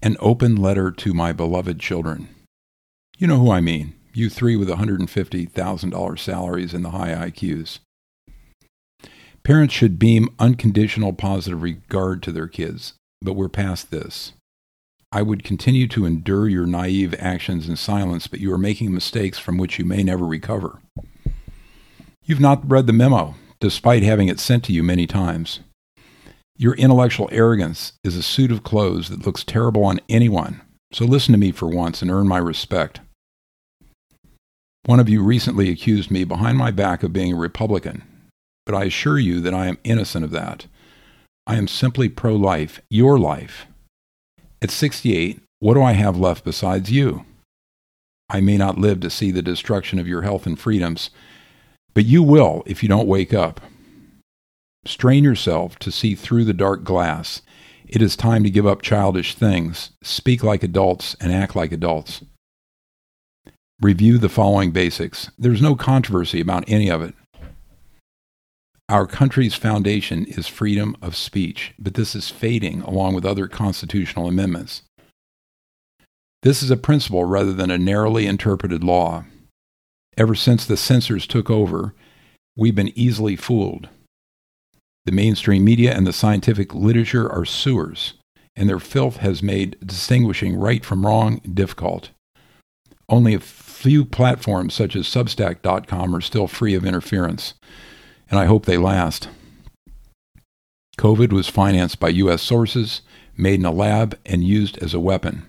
An open letter to my beloved children. You know who I mean. You three with $150,000 salaries and the high IQs. Parents should beam unconditional positive regard to their kids, but we're past this. I would continue to endure your naive actions in silence, but you are making mistakes from which you may never recover. You've not read the memo, despite having it sent to you many times. Your intellectual arrogance is a suit of clothes that looks terrible on anyone, so listen to me for once and earn my respect. One of you recently accused me behind my back of being a Republican, but I assure you that I am innocent of that. I am simply pro life, your life. At 68, what do I have left besides you? I may not live to see the destruction of your health and freedoms, but you will if you don't wake up. Strain yourself to see through the dark glass. It is time to give up childish things, speak like adults, and act like adults. Review the following basics. There's no controversy about any of it. Our country's foundation is freedom of speech, but this is fading along with other constitutional amendments. This is a principle rather than a narrowly interpreted law. Ever since the censors took over, we've been easily fooled. The mainstream media and the scientific literature are sewers, and their filth has made distinguishing right from wrong difficult. Only a few platforms such as Substack.com are still free of interference and I hope they last. COVID was financed by U.S. sources, made in a lab, and used as a weapon.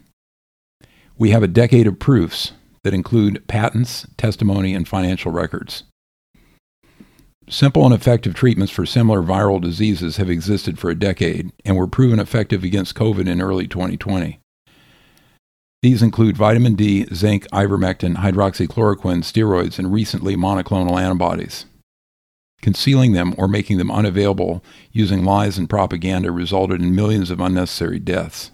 We have a decade of proofs that include patents, testimony, and financial records. Simple and effective treatments for similar viral diseases have existed for a decade and were proven effective against COVID in early 2020. These include vitamin D, zinc, ivermectin, hydroxychloroquine, steroids, and recently monoclonal antibodies. Concealing them or making them unavailable using lies and propaganda resulted in millions of unnecessary deaths.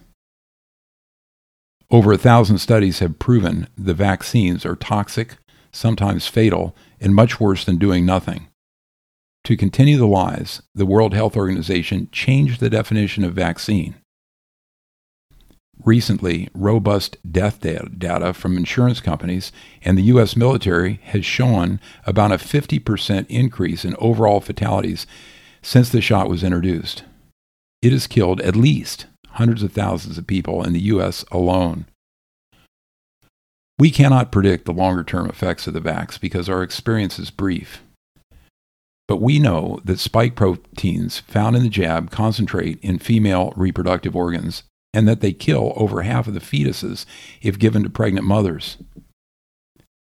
Over a thousand studies have proven the vaccines are toxic, sometimes fatal, and much worse than doing nothing. To continue the lies, the World Health Organization changed the definition of vaccine. Recently, robust death data from insurance companies and the U.S. military has shown about a 50% increase in overall fatalities since the shot was introduced. It has killed at least hundreds of thousands of people in the U.S. alone. We cannot predict the longer term effects of the vax because our experience is brief. But we know that spike proteins found in the jab concentrate in female reproductive organs and that they kill over half of the fetuses if given to pregnant mothers.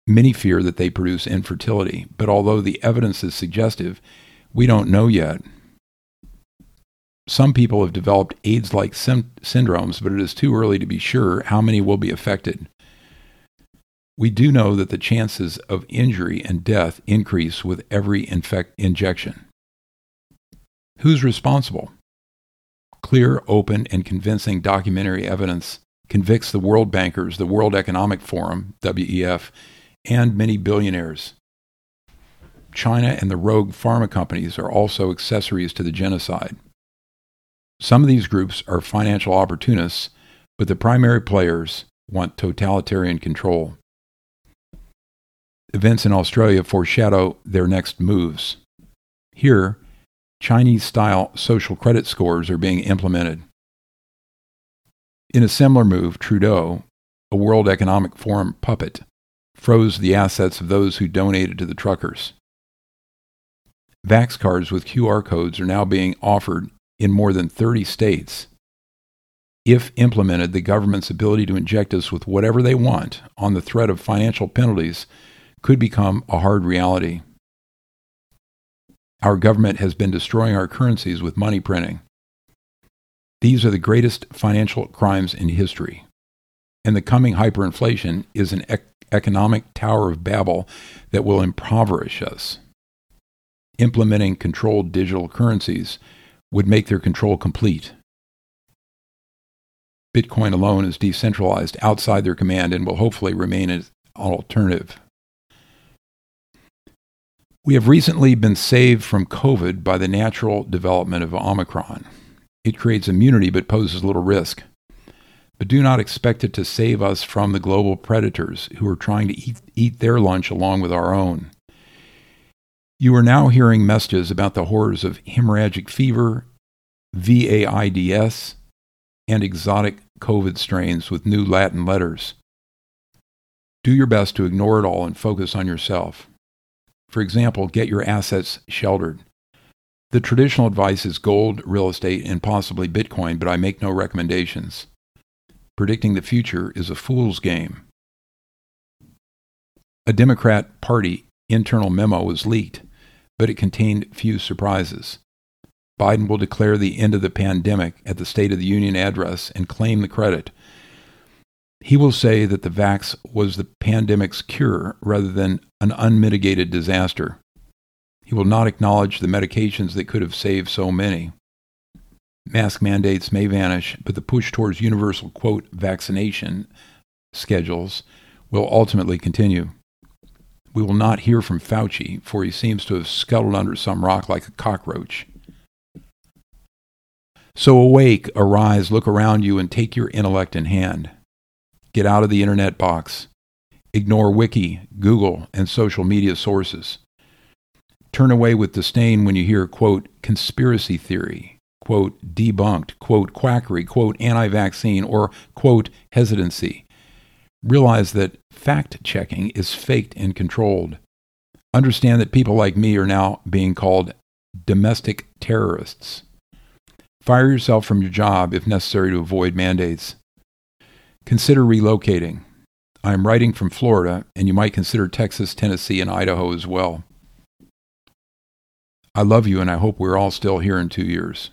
Many fear that they produce infertility, but although the evidence is suggestive, we don't know yet. Some people have developed AIDS like syndromes, but it is too early to be sure how many will be affected. We do know that the chances of injury and death increase with every infect- injection. Who's responsible? Clear, open, and convincing documentary evidence convicts the world bankers, the World Economic Forum, WEF, and many billionaires. China and the rogue pharma companies are also accessories to the genocide. Some of these groups are financial opportunists, but the primary players want totalitarian control. Events in Australia foreshadow their next moves. Here, Chinese style social credit scores are being implemented. In a similar move, Trudeau, a World Economic Forum puppet, froze the assets of those who donated to the truckers. Vax cards with QR codes are now being offered in more than 30 states. If implemented, the government's ability to inject us with whatever they want on the threat of financial penalties could become a hard reality. Our government has been destroying our currencies with money printing. These are the greatest financial crimes in history. And the coming hyperinflation is an ec- economic tower of Babel that will impoverish us. Implementing controlled digital currencies would make their control complete. Bitcoin alone is decentralized outside their command and will hopefully remain an alternative. We have recently been saved from COVID by the natural development of Omicron. It creates immunity but poses little risk. but do not expect it to save us from the global predators who are trying to eat, eat their lunch along with our own. You are now hearing messages about the horrors of hemorrhagic fever, VAIDS, and exotic COVID strains with new Latin letters. Do your best to ignore it all and focus on yourself. For example, get your assets sheltered. The traditional advice is gold, real estate, and possibly Bitcoin, but I make no recommendations. Predicting the future is a fool's game. A Democrat Party internal memo was leaked, but it contained few surprises. Biden will declare the end of the pandemic at the State of the Union address and claim the credit. He will say that the vax was the pandemic's cure rather than an unmitigated disaster. He will not acknowledge the medications that could have saved so many. Mask mandates may vanish, but the push towards universal, quote, vaccination schedules will ultimately continue. We will not hear from Fauci, for he seems to have scuttled under some rock like a cockroach. So awake, arise, look around you, and take your intellect in hand. Get out of the internet box. Ignore Wiki, Google, and social media sources. Turn away with disdain when you hear, quote, conspiracy theory, quote, debunked, quote, quackery, quote, anti vaccine, or, quote, hesitancy. Realize that fact checking is faked and controlled. Understand that people like me are now being called domestic terrorists. Fire yourself from your job if necessary to avoid mandates. Consider relocating. I am writing from Florida, and you might consider Texas, Tennessee, and Idaho as well. I love you, and I hope we're all still here in two years.